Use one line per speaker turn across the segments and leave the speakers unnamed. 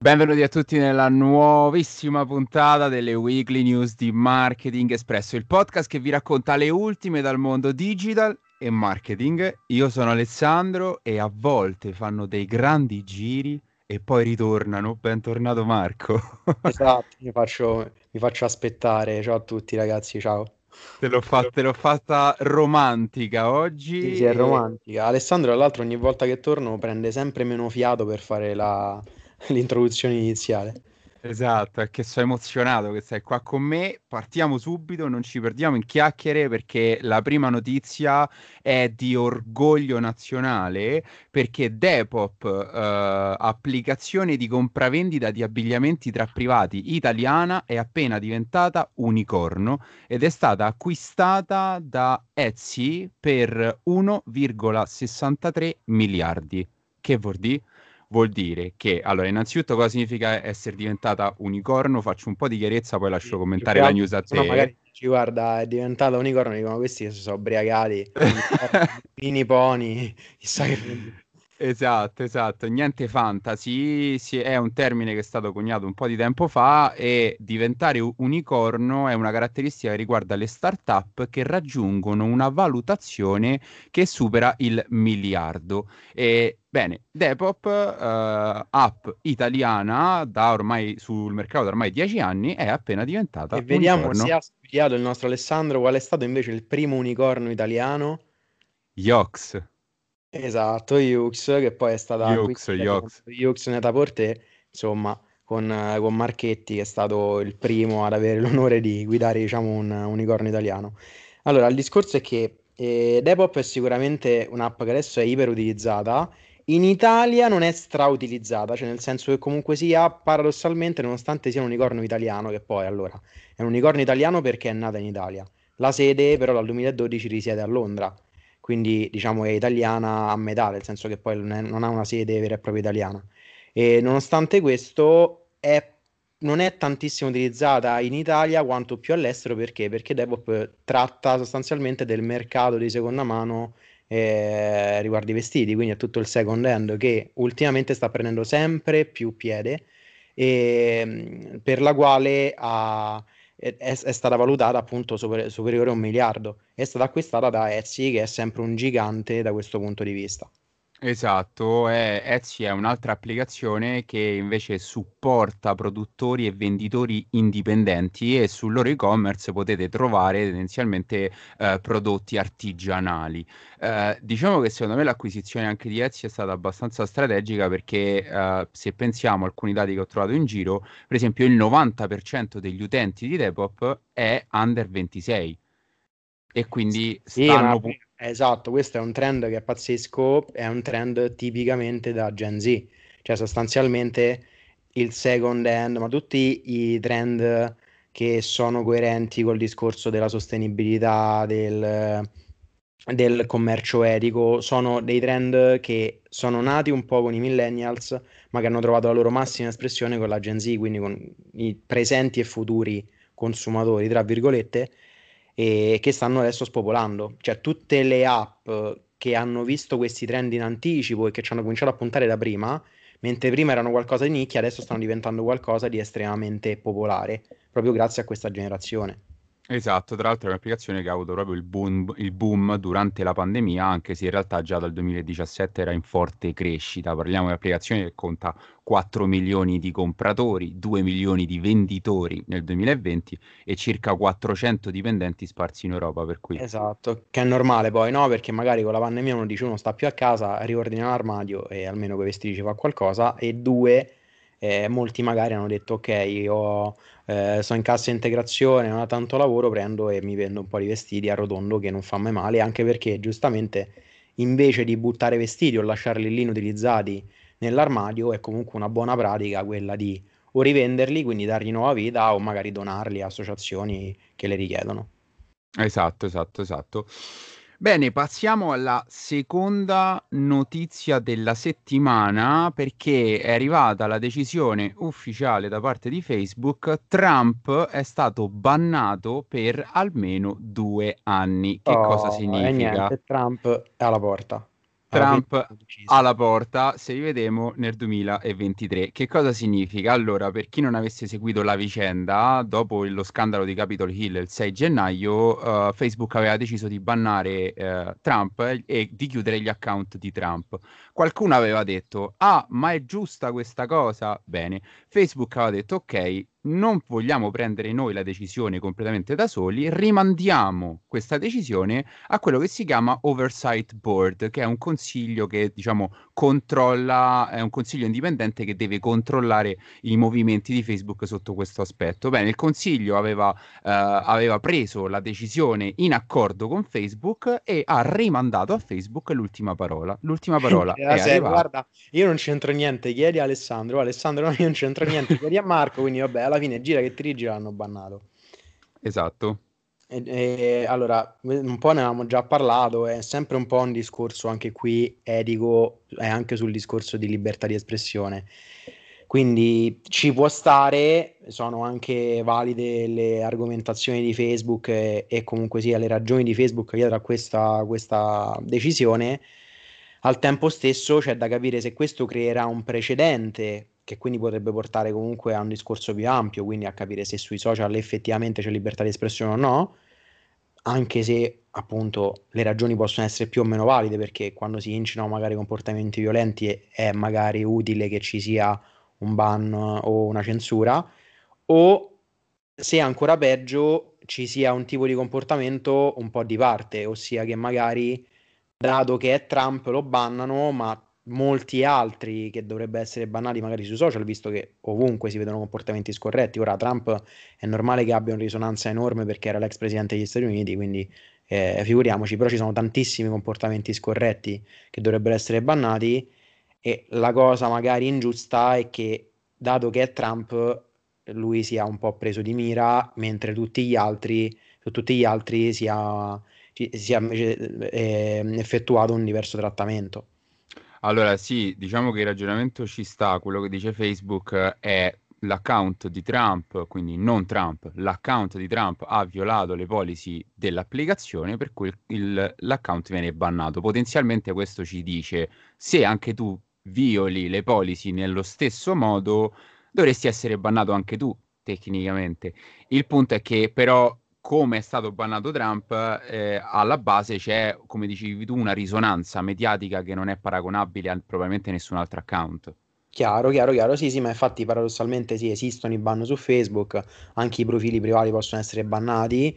Benvenuti a tutti nella nuovissima puntata delle Weekly News di Marketing Espresso, il podcast che vi racconta le ultime dal mondo digital e marketing. Io sono Alessandro e a volte fanno dei grandi giri e poi ritornano. Bentornato Marco.
esatto, mi faccio, mi faccio aspettare. Ciao a tutti ragazzi, ciao.
Te l'ho, fa- te l'ho, fatta romantica oggi.
Sì, sì, è romantica. Alessandro, tra l'altro, ogni volta che torno prende sempre meno fiato per fare la, l'introduzione iniziale.
Esatto, è che sono emozionato che sei qua con me. Partiamo subito, non ci perdiamo in chiacchiere perché la prima notizia è di orgoglio nazionale perché Depop, eh, applicazione di compravendita di abbigliamenti tra privati italiana, è appena diventata unicorno ed è stata acquistata da Etsy per 1,63 miliardi. Che vuol dire? Vuol dire che, allora, innanzitutto cosa significa essere diventata unicorno? Faccio un po' di chiarezza, poi lascio commentare la news a te.
No, magari ci guarda, è diventata unicorno, dicono questi si sono ubriacati, mini pony, chissà che...
Esatto, esatto, niente fantasy, si, è un termine che è stato coniato un po' di tempo fa e diventare unicorno è una caratteristica che riguarda le start-up che raggiungono una valutazione che supera il miliardo. E, bene, Depop, uh, app italiana da ormai sul mercato da ormai dieci anni, è appena diventata
e vediamo unicorno. se ha studiato il nostro Alessandro qual è stato invece il primo unicorno italiano.
Yox.
Esatto, Yux, che poi è stata
Yux, Yux.
Yux Netaporte, insomma, con, con, Marchetti, che è stato il primo ad avere l'onore di guidare, diciamo, un unicorno italiano. Allora, il discorso è che eh, Depop è sicuramente un'app che adesso è iperutilizzata, in Italia non è strautilizzata, cioè nel senso che comunque sia, paradossalmente, nonostante sia un unicorno italiano, che poi allora è un unicorno italiano perché è nata in Italia. La sede però dal 2012 risiede a Londra quindi diciamo è italiana a metà, nel senso che poi non, è, non ha una sede vera e propria italiana. E nonostante questo è, non è tantissimo utilizzata in Italia quanto più all'estero perché? Perché Depop tratta sostanzialmente del mercato di seconda mano eh, riguardo i vestiti, quindi è tutto il second hand che ultimamente sta prendendo sempre più piede e per la quale ha è, è, stata valutata appunto super, superiore a un miliardo. È stata acquistata da Etsy, che è sempre un gigante da questo punto di vista.
Esatto, è, Etsy è un'altra applicazione che invece supporta produttori e venditori indipendenti e sul loro e-commerce potete trovare tendenzialmente eh, prodotti artigianali. Eh, diciamo che secondo me l'acquisizione anche di Etsy è stata abbastanza strategica perché eh, se pensiamo a alcuni dati che ho trovato in giro, per esempio il 90% degli utenti di Depop è under 26 e quindi
sì, stanno... Ma Esatto, questo è un trend che è pazzesco, è un trend tipicamente da Gen Z, cioè sostanzialmente il second hand, ma tutti i trend che sono coerenti col discorso della sostenibilità, del, del commercio etico, sono dei trend che sono nati un po' con i millennials, ma che hanno trovato la loro massima espressione con la Gen Z, quindi con i presenti e futuri consumatori, tra virgolette, e che stanno adesso spopolando. Cioè tutte le app che hanno visto questi trend in anticipo e che ci hanno cominciato a puntare da prima, mentre prima erano qualcosa di nicchia, adesso stanno diventando qualcosa di estremamente popolare, proprio grazie a questa generazione.
Esatto, tra l'altro è un'applicazione che ha avuto proprio il boom, il boom, durante la pandemia, anche se in realtà già dal 2017 era in forte crescita. Parliamo di un'applicazione che conta 4 milioni di compratori, 2 milioni di venditori nel 2020 e circa 400 dipendenti sparsi in Europa. Per cui...
Esatto, che è normale poi, no? Perché magari con la pandemia uno dice uno sta più a casa, riordina l'armadio e almeno con i vestiti ci fa qualcosa, e due eh, molti magari hanno detto ok, io eh, sono in cassa integrazione, non ho tanto lavoro, prendo e mi vendo un po' di vestiti a rotondo che non fa mai male, anche perché giustamente invece di buttare vestiti o lasciarli lì inutilizzati nell'armadio è comunque una buona pratica quella di o rivenderli, quindi dargli nuova vita o magari donarli a associazioni che le richiedono.
Esatto, esatto, esatto. Bene, passiamo alla seconda notizia della settimana perché è arrivata la decisione ufficiale da parte di Facebook. Trump è stato bannato per almeno due anni. Che
oh,
cosa significa?
Niente, Trump è alla porta.
Trump alla porta, se rivedremo nel 2023. Che cosa significa? Allora, per chi non avesse seguito la vicenda, dopo lo scandalo di Capitol Hill il 6 gennaio, uh, Facebook aveva deciso di bannare uh, Trump e di chiudere gli account di Trump. Qualcuno aveva detto, ah, ma è giusta questa cosa? Bene, Facebook aveva detto, ok, non vogliamo prendere noi la decisione completamente da soli, rimandiamo questa decisione a quello che si chiama Oversight Board, che è un consiglio che diciamo controlla, è un consiglio indipendente che deve controllare i movimenti di Facebook sotto questo aspetto. Bene, il consiglio aveva, eh, aveva preso la decisione in accordo con Facebook e ha rimandato a Facebook l'ultima parola. L'ultima parola è
se, guarda, io non c'entro niente, chiedi a Alessandro, Alessandro no, io non c'entro niente, chiedi a Marco, quindi vabbè, alla fine gira che ti rigira l'hanno bannato.
Esatto.
E, e, allora, un po' ne avevamo già parlato, è sempre un po' un discorso anche qui etico e anche sul discorso di libertà di espressione. Quindi ci può stare, sono anche valide le argomentazioni di Facebook e, e comunque sia le ragioni di Facebook dietro a questa, questa decisione. Al tempo stesso c'è da capire se questo creerà un precedente che quindi potrebbe portare comunque a un discorso più ampio, quindi a capire se sui social effettivamente c'è libertà di espressione o no, anche se appunto le ragioni possono essere più o meno valide, perché quando si incitano magari comportamenti violenti è magari utile che ci sia un ban o una censura, o se ancora peggio ci sia un tipo di comportamento un po' di parte, ossia che magari dato che è Trump lo bannano, ma molti altri che dovrebbero essere bannati magari sui social, visto che ovunque si vedono comportamenti scorretti. Ora Trump è normale che abbia una risonanza enorme perché era l'ex presidente degli Stati Uniti, quindi eh, figuriamoci, però ci sono tantissimi comportamenti scorretti che dovrebbero essere bannati e la cosa magari ingiusta è che dato che è Trump lui sia un po' preso di mira, mentre tutti gli altri, su tutti gli altri sia, sia eh, effettuato un diverso trattamento.
Allora, sì, diciamo che il ragionamento ci sta, quello che dice Facebook è l'account di Trump, quindi non Trump, l'account di Trump ha violato le policy dell'applicazione, per cui il, l'account viene bannato. Potenzialmente questo ci dice se anche tu violi le policy nello stesso modo, dovresti essere bannato anche tu, tecnicamente. Il punto è che però come è stato bannato Trump, eh, alla base c'è, come dicevi tu, una risonanza mediatica che non è paragonabile a probabilmente nessun altro account.
Chiaro, chiaro, chiaro. Sì, sì, ma infatti paradossalmente sì, esistono i ban su Facebook, anche i profili privati possono essere bannati.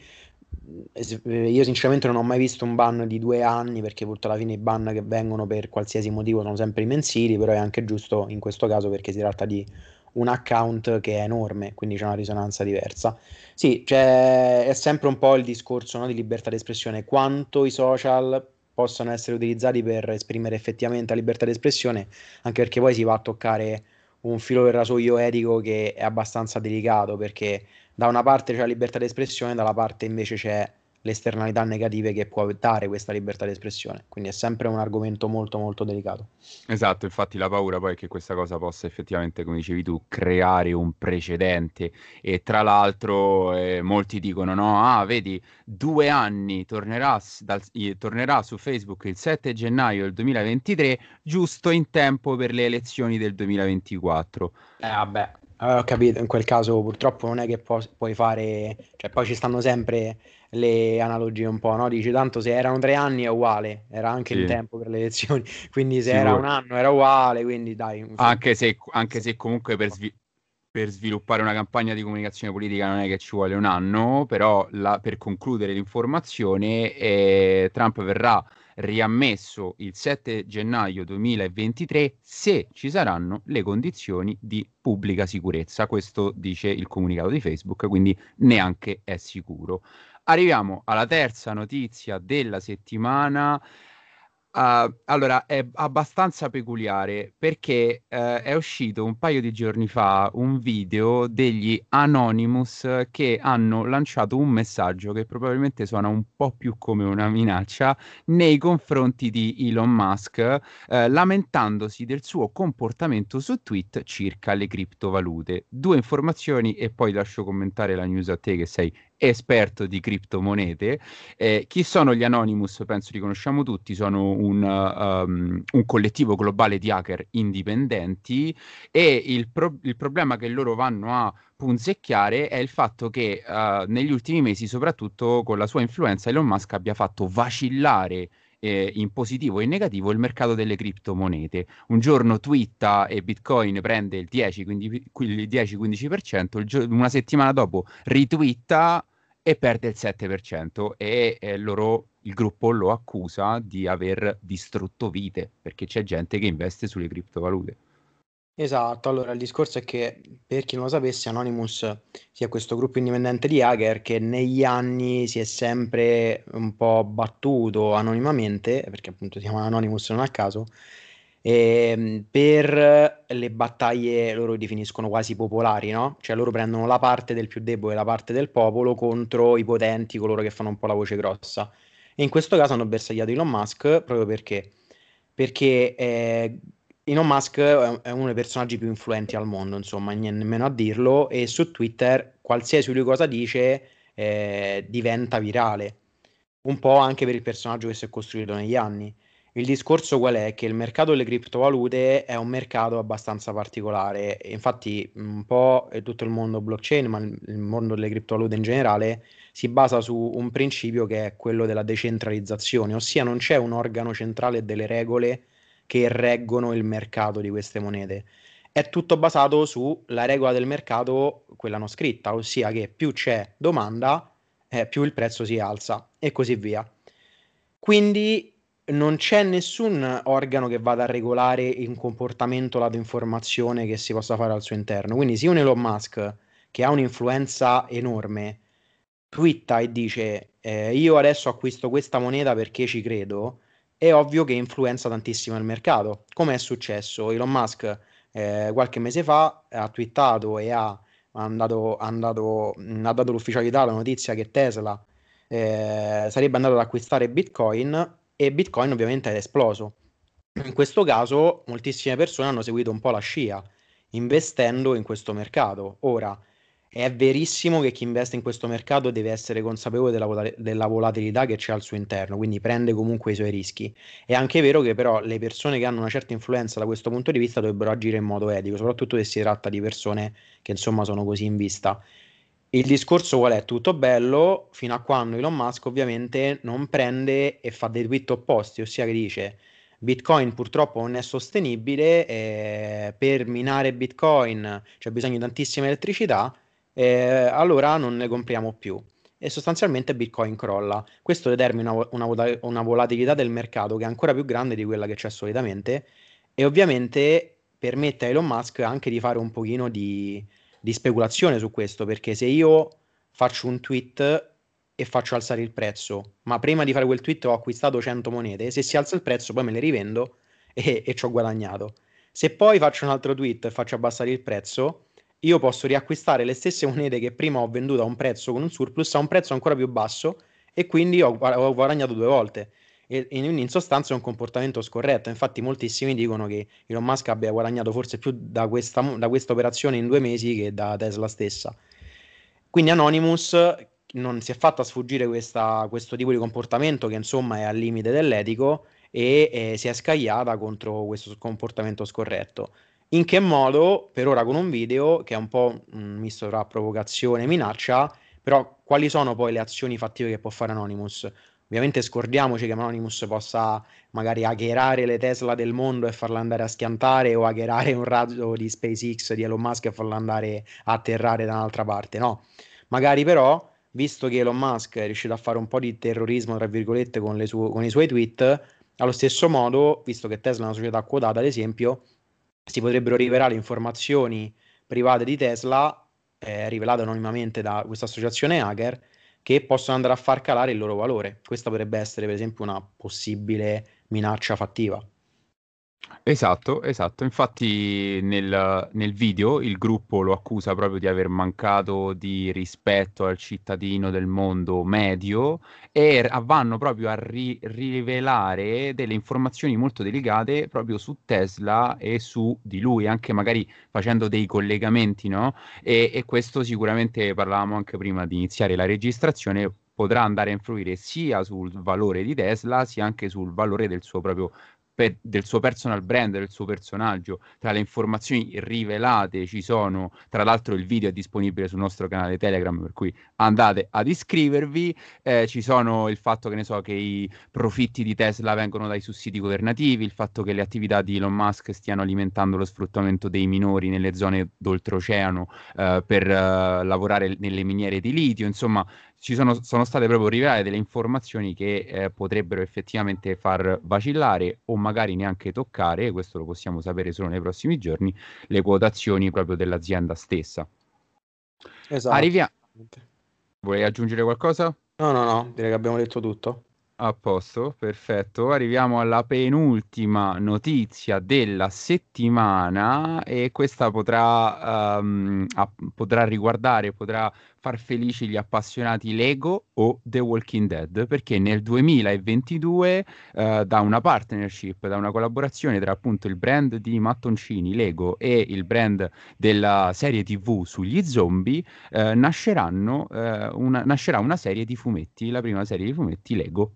Eh, io sinceramente non ho mai visto un ban di due anni perché purtroppo alla fine i ban che vengono per qualsiasi motivo sono sempre mensili, però è anche giusto in questo caso perché si tratta di un account che è enorme, quindi c'è una risonanza diversa. Sì, c'è, è sempre un po' il discorso no, di libertà di espressione, quanto i social possano essere utilizzati per esprimere effettivamente la libertà di espressione, anche perché poi si va a toccare un filo del rasoio etico che è abbastanza delicato, perché da una parte c'è la libertà di espressione, dalla parte invece c'è le esternalità negative che può dare questa libertà di espressione. Quindi è sempre un argomento molto molto delicato.
Esatto, infatti la paura poi è che questa cosa possa effettivamente, come dicevi tu, creare un precedente e tra l'altro eh, molti dicono no, ah vedi, due anni tornerà, dal, tornerà su Facebook il 7 gennaio del 2023, giusto in tempo per le elezioni del 2024.
Eh vabbè, ho capito, in quel caso purtroppo non è che pu- puoi fare, cioè poi ci stanno sempre le analogie un po', no? Dici tanto se erano tre anni è uguale, era anche sì. il tempo per le elezioni, quindi se sì, era un anno era uguale, quindi dai.
Anche se, anche se comunque per, svi- per, sviluppare una campagna di comunicazione politica non è che ci vuole un anno, però la, per concludere l'informazione eh, Trump verrà riammesso il 7 gennaio 2023 se ci saranno le condizioni di pubblica sicurezza. Questo dice il comunicato di Facebook, quindi neanche è sicuro. Arriviamo alla terza notizia della settimana. Uh, allora, è abbastanza peculiare perché uh, è uscito un paio di giorni fa un video degli Anonymous che hanno lanciato un messaggio che probabilmente suona un po' più come una minaccia nei confronti di Elon Musk, uh, lamentandosi del suo comportamento su Twitter circa le criptovalute. Due informazioni e poi lascio commentare la news a te che sei esperto di criptomonete. Eh, chi sono gli Anonymous? Penso li conosciamo tutti, sono un, um, un collettivo globale di hacker indipendenti e il, pro- il problema che loro vanno a punzecchiare è il fatto che uh, negli ultimi mesi, soprattutto con la sua influenza, Elon Musk abbia fatto vacillare eh, in positivo e in negativo il mercato delle criptomonete. Un giorno twitta e Bitcoin prende il 10-15%, una settimana dopo ritwitta e perde il 7% e eh, loro, il gruppo lo accusa di aver distrutto vite perché c'è gente che investe sulle criptovalute.
Esatto, allora il discorso è che per chi non lo sapesse, Anonymous sia questo gruppo indipendente di hacker che negli anni si è sempre un po' battuto anonimamente, perché appunto si chiama Anonymous non a caso, ehm, per le battaglie loro definiscono quasi popolari, no? Cioè loro prendono la parte del più debole, la parte del popolo contro i potenti, coloro che fanno un po' la voce grossa. E in questo caso hanno bersagliato Elon Musk proprio perché? Perché eh, Elon Musk è uno dei personaggi più influenti al mondo, insomma, nemmeno a dirlo, e su Twitter qualsiasi lui cosa dice eh, diventa virale, un po' anche per il personaggio che si è costruito negli anni. Il discorso qual è? Che il mercato delle criptovalute è un mercato abbastanza particolare, infatti un po' tutto il mondo blockchain, ma il mondo delle criptovalute in generale, si basa su un principio che è quello della decentralizzazione, ossia non c'è un organo centrale delle regole che reggono il mercato di queste monete. È tutto basato sulla regola del mercato, quella non scritta, ossia che più c'è domanda, eh, più il prezzo si alza e così via. Quindi non c'è nessun organo che vada a regolare il comportamento, la informazione che si possa fare al suo interno. Quindi se un Elon Musk che ha un'influenza enorme twitta e dice eh, io adesso acquisto questa moneta perché ci credo, è ovvio che influenza tantissimo il mercato. Come è successo? Elon Musk eh, qualche mese fa ha twittato e ha, andato, andato, ha dato l'ufficialità alla notizia che Tesla eh, sarebbe andato ad acquistare Bitcoin e Bitcoin ovviamente è esploso. In questo caso moltissime persone hanno seguito un po' la scia investendo in questo mercato. Ora, è verissimo che chi investe in questo mercato deve essere consapevole della, della, volatilità che c'è al suo interno, quindi prende comunque i suoi rischi. È anche vero che però le persone che hanno una certa influenza da questo punto di vista dovrebbero agire in modo etico, soprattutto se si tratta di persone che insomma sono così in vista. Il discorso qual è? Tutto bello fino a quando Elon Musk ovviamente non prende e fa dei tweet opposti, ossia che dice Bitcoin purtroppo non è sostenibile, eh, per minare Bitcoin c'è bisogno di tantissima elettricità eh, allora non ne compriamo più e sostanzialmente Bitcoin crolla. Questo determina una, una, volatilità del mercato che è ancora più grande di quella che c'è solitamente e ovviamente permette a Elon Musk anche di fare un pochino di, di speculazione su questo, perché se io faccio un tweet e faccio alzare il prezzo, ma prima di fare quel tweet ho acquistato 100 monete, se si alza il prezzo poi me le rivendo e, e ci ho guadagnato. Se poi faccio un altro tweet e faccio abbassare il prezzo, io posso riacquistare le stesse monete che prima ho venduto a un prezzo con un surplus a un prezzo ancora più basso e quindi ho, ho guadagnato due volte. E, in, sostanza è un comportamento scorretto. Infatti, moltissimi dicono che Elon Musk abbia guadagnato forse più da questa, da questa operazione in due mesi che da Tesla stessa. Quindi Anonymous non si è fatta sfuggire questa, questo tipo di comportamento che insomma è al limite dell'etico e eh, si è scagliata contro questo comportamento scorretto. In che modo? Per ora con un video che è un po' un misto tra provocazione e minaccia, però quali sono poi le azioni fattive che può fare Anonymous? Ovviamente scordiamoci che Anonymous possa magari hackerare le Tesla del mondo e farla andare a schiantare o hackerare un razzo di SpaceX di Elon Musk e farla andare a atterrare da un'altra parte, no. Magari però, visto che Elon Musk è riuscito a fare un po' di terrorismo, tra virgolette, con, su- con i suoi tweet, allo stesso modo, visto che Tesla è una società quotata, ad esempio, si potrebbero rivelare informazioni private di Tesla, eh, rivelate anonimamente da questa associazione hacker, che possono andare a far calare il loro valore. Questa potrebbe essere, per esempio, una possibile minaccia fattiva.
Esatto, esatto. Infatti nel, nel video il gruppo lo accusa proprio di aver mancato di rispetto al cittadino del mondo medio e vanno proprio a ri- rivelare delle informazioni molto delicate proprio su Tesla e su di lui, anche magari facendo dei collegamenti, no? E, e questo sicuramente parlavamo anche prima di iniziare la registrazione potrà andare a influire sia sul valore di Tesla sia anche sul valore del suo proprio per, del suo personal brand, del suo personaggio. Tra le informazioni rivelate ci sono, tra l'altro il video è disponibile sul nostro canale Telegram, per cui andate ad iscrivervi. Eh, ci sono il fatto che ne so che i profitti di Tesla vengono dai sussidi governativi, il fatto che le attività di Elon Musk stiano alimentando lo sfruttamento dei minori nelle zone d'oltreoceano eh, per eh, lavorare nelle miniere di litio, insomma ci sono, sono, state proprio rivelate delle informazioni che eh, potrebbero effettivamente far vacillare o magari neanche toccare, e questo lo possiamo sapere solo nei prossimi giorni, le quotazioni proprio dell'azienda stessa.
Esatto.
Arriviamo. Vuoi aggiungere qualcosa?
No, no, no, direi che abbiamo detto tutto.
A posto, perfetto. Arriviamo alla penultima notizia della settimana e questa potrà, um, a, potrà riguardare, potrà far felici gli appassionati Lego o The Walking Dead, perché nel 2022 uh, da una partnership, da una collaborazione tra appunto il brand di mattoncini Lego e il brand della serie TV sugli zombie, uh, nasceranno, uh, una, nascerà una serie di fumetti, la prima serie di fumetti Lego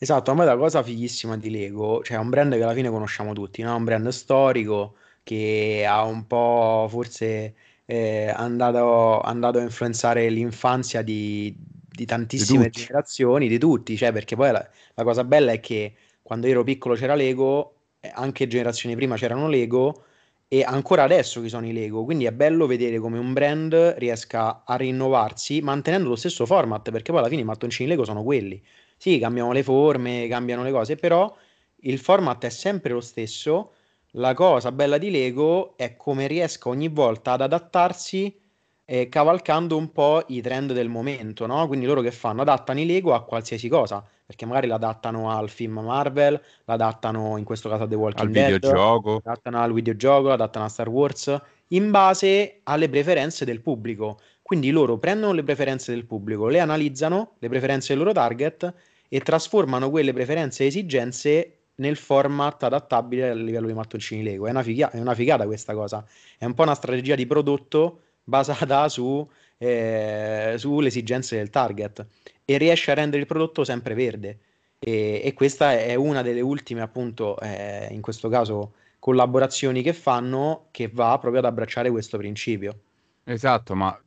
Esatto, a me la cosa fighissima di Lego, cioè è un brand che alla fine conosciamo tutti, no? Un brand storico che ha un po' forse eh, andato, andato a influenzare l'infanzia di, di tantissime
tutti.
generazioni, di tutti, cioè perché poi la, la cosa bella è che quando ero piccolo c'era Lego, eh, anche generazioni prima c'erano Lego e ancora adesso ci sono i Lego, quindi è bello vedere come un brand riesca a rinnovarsi mantenendo lo stesso format, perché poi alla fine i mattoncini Lego sono quelli. Sì, cambiano le forme, cambiano le cose, però il format è sempre lo stesso. La cosa bella di Lego è come riesca ogni volta ad adattarsi eh, cavalcando un po' i trend del momento, no? Quindi loro che fanno? Adattano i Lego a qualsiasi cosa, perché magari l'adattano al film Marvel, l'adattano in questo caso a The Walking
al
Dead,
videogioco.
l'adattano al videogioco, l'adattano a Star Wars, in base alle preferenze del pubblico. Quindi loro prendono le preferenze del pubblico, le analizzano, le preferenze del loro target e trasformano quelle preferenze e esigenze nel format adattabile a livello di mattoncini Lego. È una, figa- è una figata questa cosa. È un po' una strategia di prodotto basata su, eh, sulle esigenze del target e riesce a rendere il prodotto sempre verde. E, e questa è una delle ultime, appunto, eh, in questo caso, collaborazioni che fanno che va proprio ad abbracciare questo principio.
Esatto, ma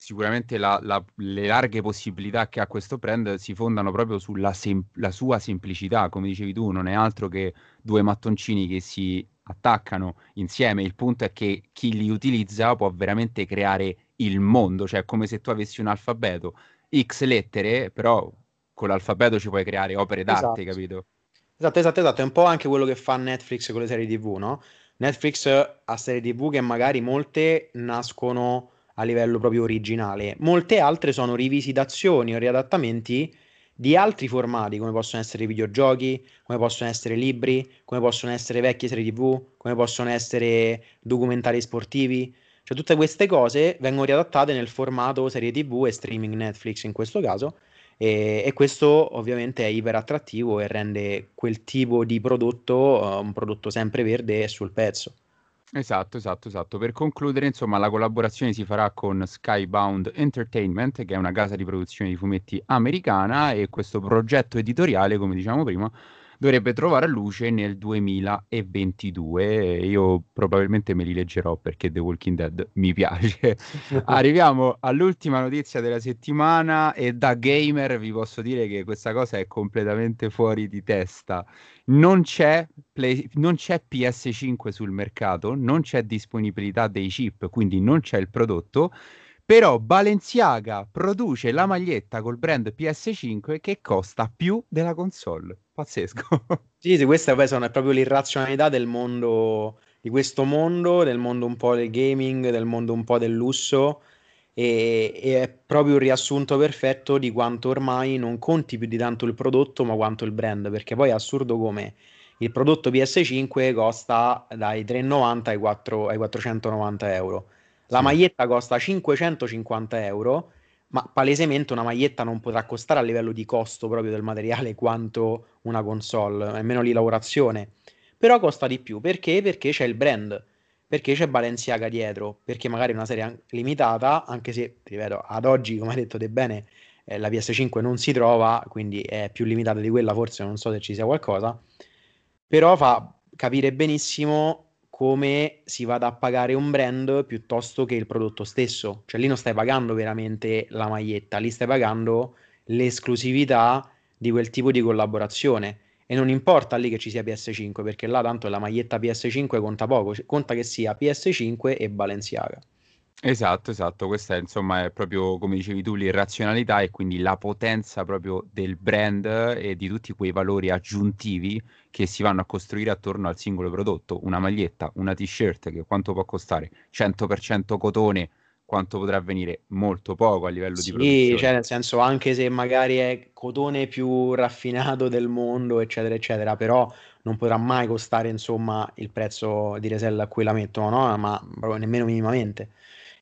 sicuramente la, la, le larghe possibilità che ha questo brand si fondano proprio sulla sem- sua semplicità, come dicevi tu, non è altro che due mattoncini che si attaccano insieme. Il punto è che chi li utilizza può veramente creare il mondo, cioè come se tu avessi un alfabeto, X lettere, però con l'alfabeto ci puoi creare opere d'arte, esatto. capito?
Esatto, esatto, esatto, è un po' anche quello che fa Netflix con le serie TV, no? Netflix ha serie TV che magari molte nascono a livello proprio originale. Molte altre sono rivisitazioni o riadattamenti di altri formati, come possono essere videogiochi, come possono essere libri, come possono essere vecchie serie TV, come possono essere documentari sportivi. Cioè tutte queste cose vengono riadattate nel formato serie TV e streaming Netflix in questo caso e, e questo ovviamente è iper attrattivo e rende quel tipo di prodotto uh, un prodotto sempre verde e sul pezzo.
Esatto, esatto, esatto. Per concludere, insomma, la collaborazione si farà con Skybound Entertainment, che è una casa di produzione di fumetti americana, e questo progetto editoriale, come diciamo prima, dovrebbe trovare luce nel 2022. Io probabilmente me li leggerò perché The Walking Dead mi piace. Arriviamo all'ultima notizia della settimana e da gamer vi posso dire che questa cosa è completamente fuori di testa. Non c'è, Play, non c'è PS5 sul mercato, non c'è disponibilità dei chip, quindi non c'è il prodotto. Però Balenciaga produce la maglietta col brand PS5 che costa più della console. Pazzesco.
Sì, sì questa poi è proprio l'irrazionalità del mondo, di questo mondo, del mondo un po' del gaming, del mondo un po' del lusso. E, e è proprio un riassunto perfetto di quanto ormai non conti più di tanto il prodotto, ma quanto il brand. Perché poi è assurdo come Il prodotto PS5 costa dai 3,90 ai, 4, ai 490 euro. La sì. maglietta costa 550 euro, ma palesemente una maglietta non potrà costare a livello di costo proprio del materiale quanto una console, nemmeno di lavorazione. Però costa di più perché? Perché c'è il brand, perché c'è Balenciaga dietro, perché magari è una serie limitata, anche se, ripeto, ad oggi, come hai detto te bene, eh, la PS5 non si trova, quindi è più limitata di quella, forse non so se ci sia qualcosa però fa capire benissimo come si vada a pagare un brand piuttosto che il prodotto stesso. Cioè lì non stai pagando veramente la maglietta, lì stai pagando l'esclusività di quel tipo di collaborazione. E non importa lì che ci sia PS5, perché là tanto la maglietta PS5 conta poco, conta che sia PS5 e Balenciaga.
Esatto, esatto, questa è insomma è proprio come dicevi tu l'irrazionalità e quindi la potenza proprio del brand e di tutti quei valori aggiuntivi che si vanno a costruire attorno al singolo prodotto, una maglietta, una t-shirt che quanto può costare? 100% cotone, quanto potrà venire? Molto poco a livello
sì,
di produzione.
Sì, cioè nel senso anche se magari è cotone più raffinato del mondo, eccetera, eccetera, però non potrà mai costare insomma il prezzo di resell a cui la mettono, no? Ma proprio nemmeno minimamente.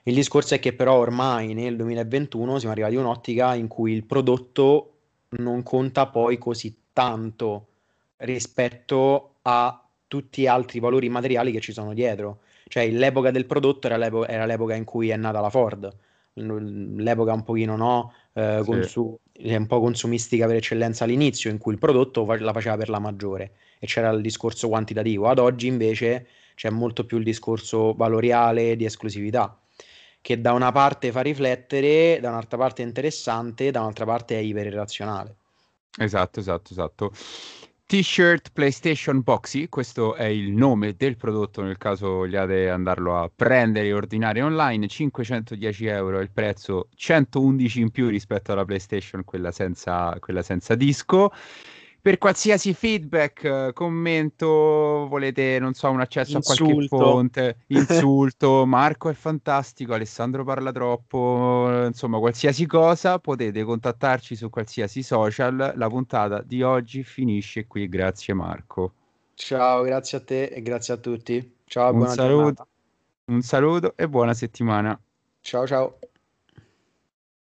Il discorso è che però ormai nel 2021 siamo arrivati a un'ottica in cui il prodotto non conta poi così tanto rispetto a tutti gli altri valori materiali che ci sono dietro. Cioè l'epoca del prodotto era, l'epo- era l'epoca in cui è nata la Ford, l'epoca un pochino no, eh, sì. consu- un po' consumistica per eccellenza all'inizio, in cui il prodotto la faceva per la maggiore e c'era il discorso quantitativo. Ad oggi invece c'è molto più il discorso valoriale di esclusività che da una parte fa riflettere, da un'altra parte è interessante, da un'altra parte è iperirrazionale.
Esatto, esatto, esatto. T-shirt PlayStation Boxy, questo è il nome del prodotto nel caso vogliate andarlo a prendere e ordinare online, 510 euro il prezzo, 111 in più rispetto alla PlayStation, quella senza, quella senza disco. Per qualsiasi feedback, commento, volete, non so, un accesso insulto. a qualche fonte, insulto, Marco è fantastico, Alessandro parla troppo, insomma, qualsiasi cosa, potete contattarci su qualsiasi social. La puntata di oggi finisce qui, grazie Marco.
Ciao, grazie a te e grazie a tutti. Ciao,
un
buona
saluto, giornata. Un saluto e buona settimana.
Ciao, ciao.